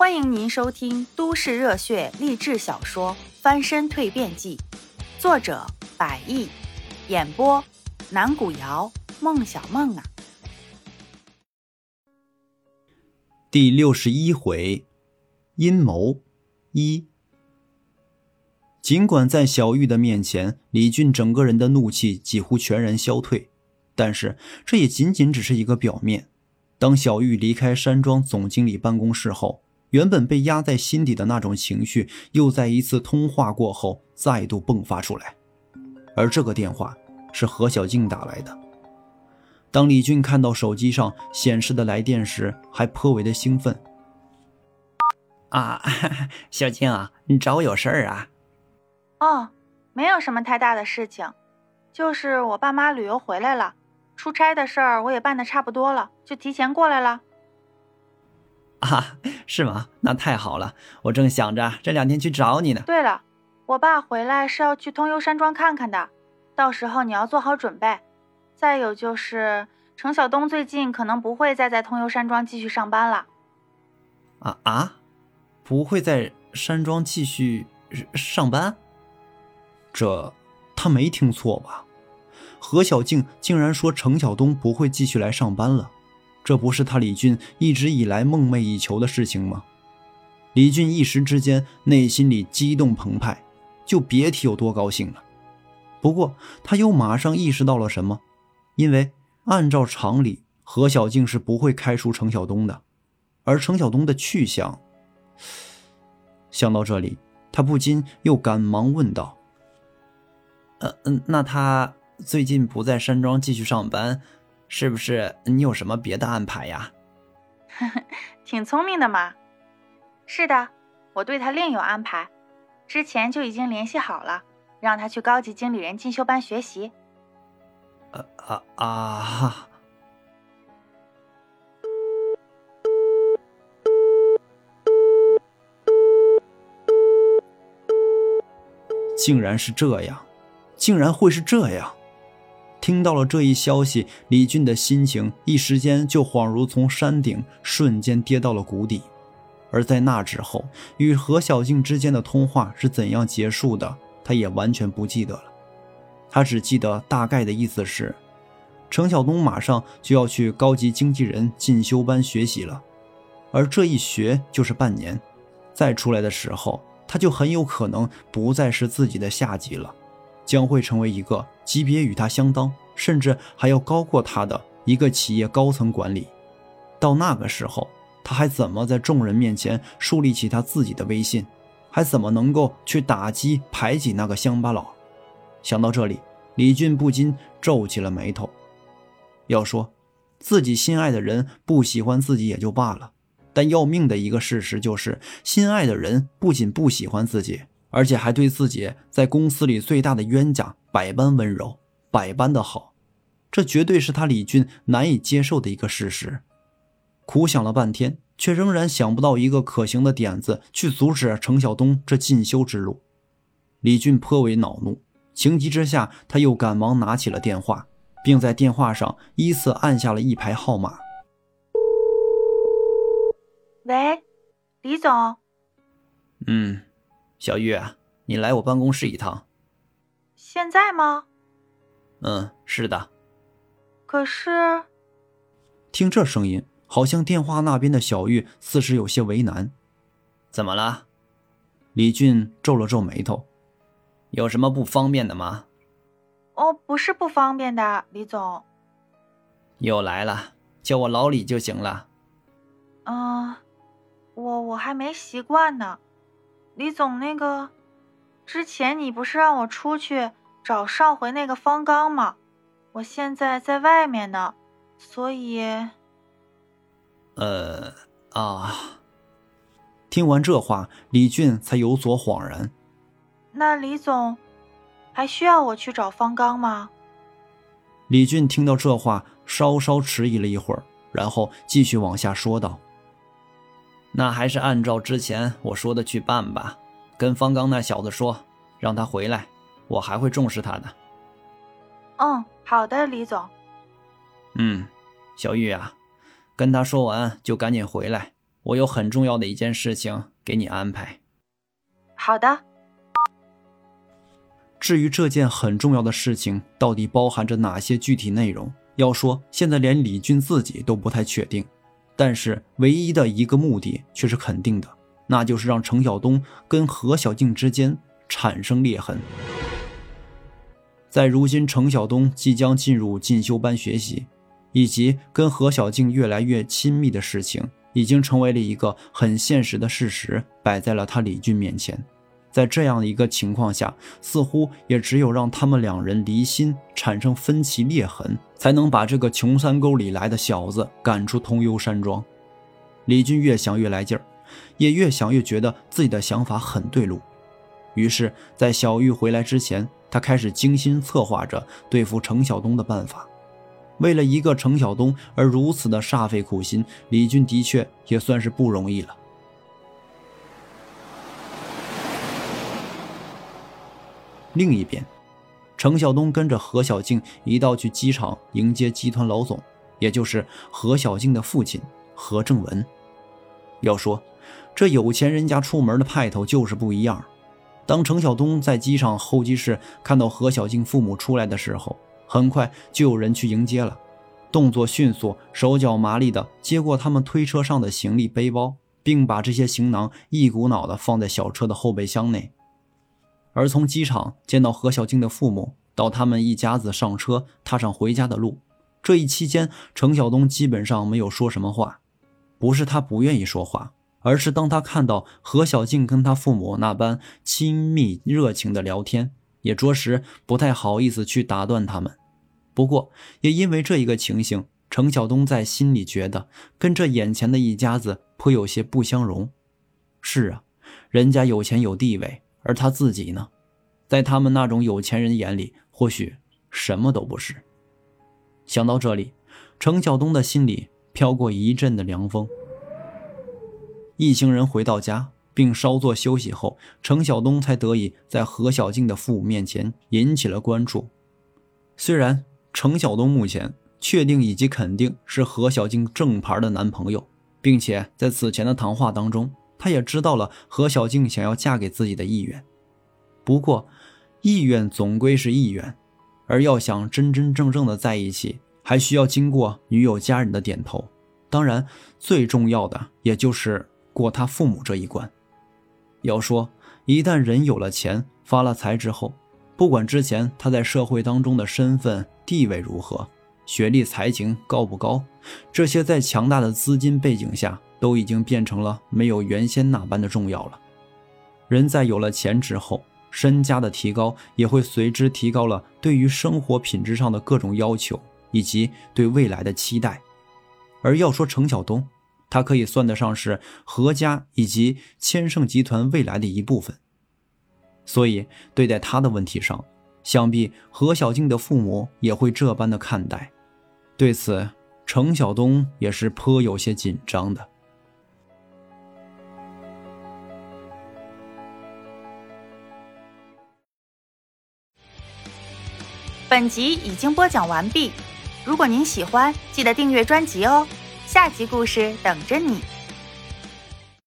欢迎您收听都市热血励志小说《翻身蜕变记》，作者：百亿，演播：南古瑶、孟小梦啊。第六十一回，阴谋一。尽管在小玉的面前，李俊整个人的怒气几乎全然消退，但是这也仅仅只是一个表面。当小玉离开山庄总经理办公室后，原本被压在心底的那种情绪，又在一次通话过后再度迸发出来。而这个电话是何小静打来的。当李俊看到手机上显示的来电时，还颇为的兴奋。啊，小静啊，你找我有事儿啊？哦，没有什么太大的事情，就是我爸妈旅游回来了。出差的事儿我也办的差不多了，就提前过来了。啊，是吗？那太好了，我正想着这两天去找你呢。对了，我爸回来是要去通幽山庄看看的，到时候你要做好准备。再有就是程晓东最近可能不会再在通幽山庄继续上班了。啊啊，不会在山庄继续上班？这他没听错吧？何小静竟然说程晓东不会继续来上班了，这不是他李俊一直以来梦寐以求的事情吗？李俊一时之间内心里激动澎湃，就别提有多高兴了。不过他又马上意识到了什么，因为按照常理，何小静是不会开除程晓东的，而程晓东的去向……想到这里，他不禁又赶忙问道：“呃嗯，那他？”最近不在山庄继续上班，是不是你有什么别的安排呀？挺聪明的嘛。是的，我对他另有安排，之前就已经联系好了，让他去高级经理人进修班学习。啊啊啊！竟然是这样，竟然会是这样。听到了这一消息，李俊的心情一时间就恍如从山顶瞬间跌到了谷底。而在那之后，与何小静之间的通话是怎样结束的，他也完全不记得了。他只记得大概的意思是，程晓东马上就要去高级经纪人进修班学习了，而这一学就是半年，再出来的时候，他就很有可能不再是自己的下级了。将会成为一个级别与他相当，甚至还要高过他的一个企业高层管理。到那个时候，他还怎么在众人面前树立起他自己的威信？还怎么能够去打击排挤那个乡巴佬？想到这里，李俊不禁皱起了眉头。要说自己心爱的人不喜欢自己也就罢了，但要命的一个事实就是，心爱的人不仅不喜欢自己。而且还对自己在公司里最大的冤家百般温柔，百般的好，这绝对是他李俊难以接受的一个事实。苦想了半天，却仍然想不到一个可行的点子去阻止程晓东这进修之路。李俊颇为恼怒，情急之下，他又赶忙拿起了电话，并在电话上依次按下了一排号码。喂，李总。嗯。小玉，你来我办公室一趟。现在吗？嗯，是的。可是，听这声音，好像电话那边的小玉似是有些为难。怎么了？李俊皱了皱眉头。有什么不方便的吗？哦，不是不方便的，李总。又来了，叫我老李就行了。嗯，我我还没习惯呢。李总，那个，之前你不是让我出去找上回那个方刚吗？我现在在外面呢，所以，呃，啊。听完这话，李俊才有所恍然。那李总，还需要我去找方刚吗？李俊听到这话，稍稍迟疑了一会儿，然后继续往下说道。那还是按照之前我说的去办吧，跟方刚那小子说，让他回来，我还会重视他的。嗯，好的，李总。嗯，小玉啊，跟他说完就赶紧回来，我有很重要的一件事情给你安排。好的。至于这件很重要的事情到底包含着哪些具体内容，要说现在连李俊自己都不太确定。但是唯一的一个目的却是肯定的，那就是让程晓东跟何小静之间产生裂痕。在如今程晓东即将进入进修班学习，以及跟何小静越来越亲密的事情，已经成为了一个很现实的事实，摆在了他李俊面前。在这样的一个情况下，似乎也只有让他们两人离心，产生分歧裂痕，才能把这个穷山沟里来的小子赶出通幽山庄。李军越想越来劲儿，也越想越觉得自己的想法很对路。于是，在小玉回来之前，他开始精心策划着对付程晓东的办法。为了一个程晓东而如此的煞费苦心，李军的确也算是不容易了。另一边，程晓东跟着何小静一道去机场迎接集团老总，也就是何小静的父亲何正文。要说这有钱人家出门的派头就是不一样。当程晓东在机场候机室看到何小静父母出来的时候，很快就有人去迎接了，动作迅速，手脚麻利的接过他们推车上的行李背包，并把这些行囊一股脑的放在小车的后备箱内。而从机场见到何小静的父母，到他们一家子上车，踏上回家的路，这一期间，程晓东基本上没有说什么话。不是他不愿意说话，而是当他看到何小静跟他父母那般亲密热情的聊天，也着实不太好意思去打断他们。不过，也因为这一个情形，程晓东在心里觉得跟这眼前的一家子颇有些不相容。是啊，人家有钱有地位。而他自己呢，在他们那种有钱人眼里，或许什么都不是。想到这里，程晓东的心里飘过一阵的凉风。一行人回到家，并稍作休息后，程晓东才得以在何小静的父母面前引起了关注。虽然程晓东目前确定以及肯定是何小静正牌的男朋友，并且在此前的谈话当中。他也知道了何小静想要嫁给自己的意愿，不过，意愿总归是意愿，而要想真真正正的在一起，还需要经过女友家人的点头。当然，最重要的也就是过他父母这一关。要说，一旦人有了钱、发了财之后，不管之前他在社会当中的身份地位如何，学历、才情高不高，这些在强大的资金背景下。都已经变成了没有原先那般的重要了。人在有了钱之后，身家的提高也会随之提高了对于生活品质上的各种要求，以及对未来的期待。而要说程晓东，他可以算得上是何家以及千盛集团未来的一部分。所以对待他的问题上，想必何小静的父母也会这般的看待。对此，程晓东也是颇有些紧张的。本集已经播讲完毕，如果您喜欢，记得订阅专辑哦，下集故事等着你。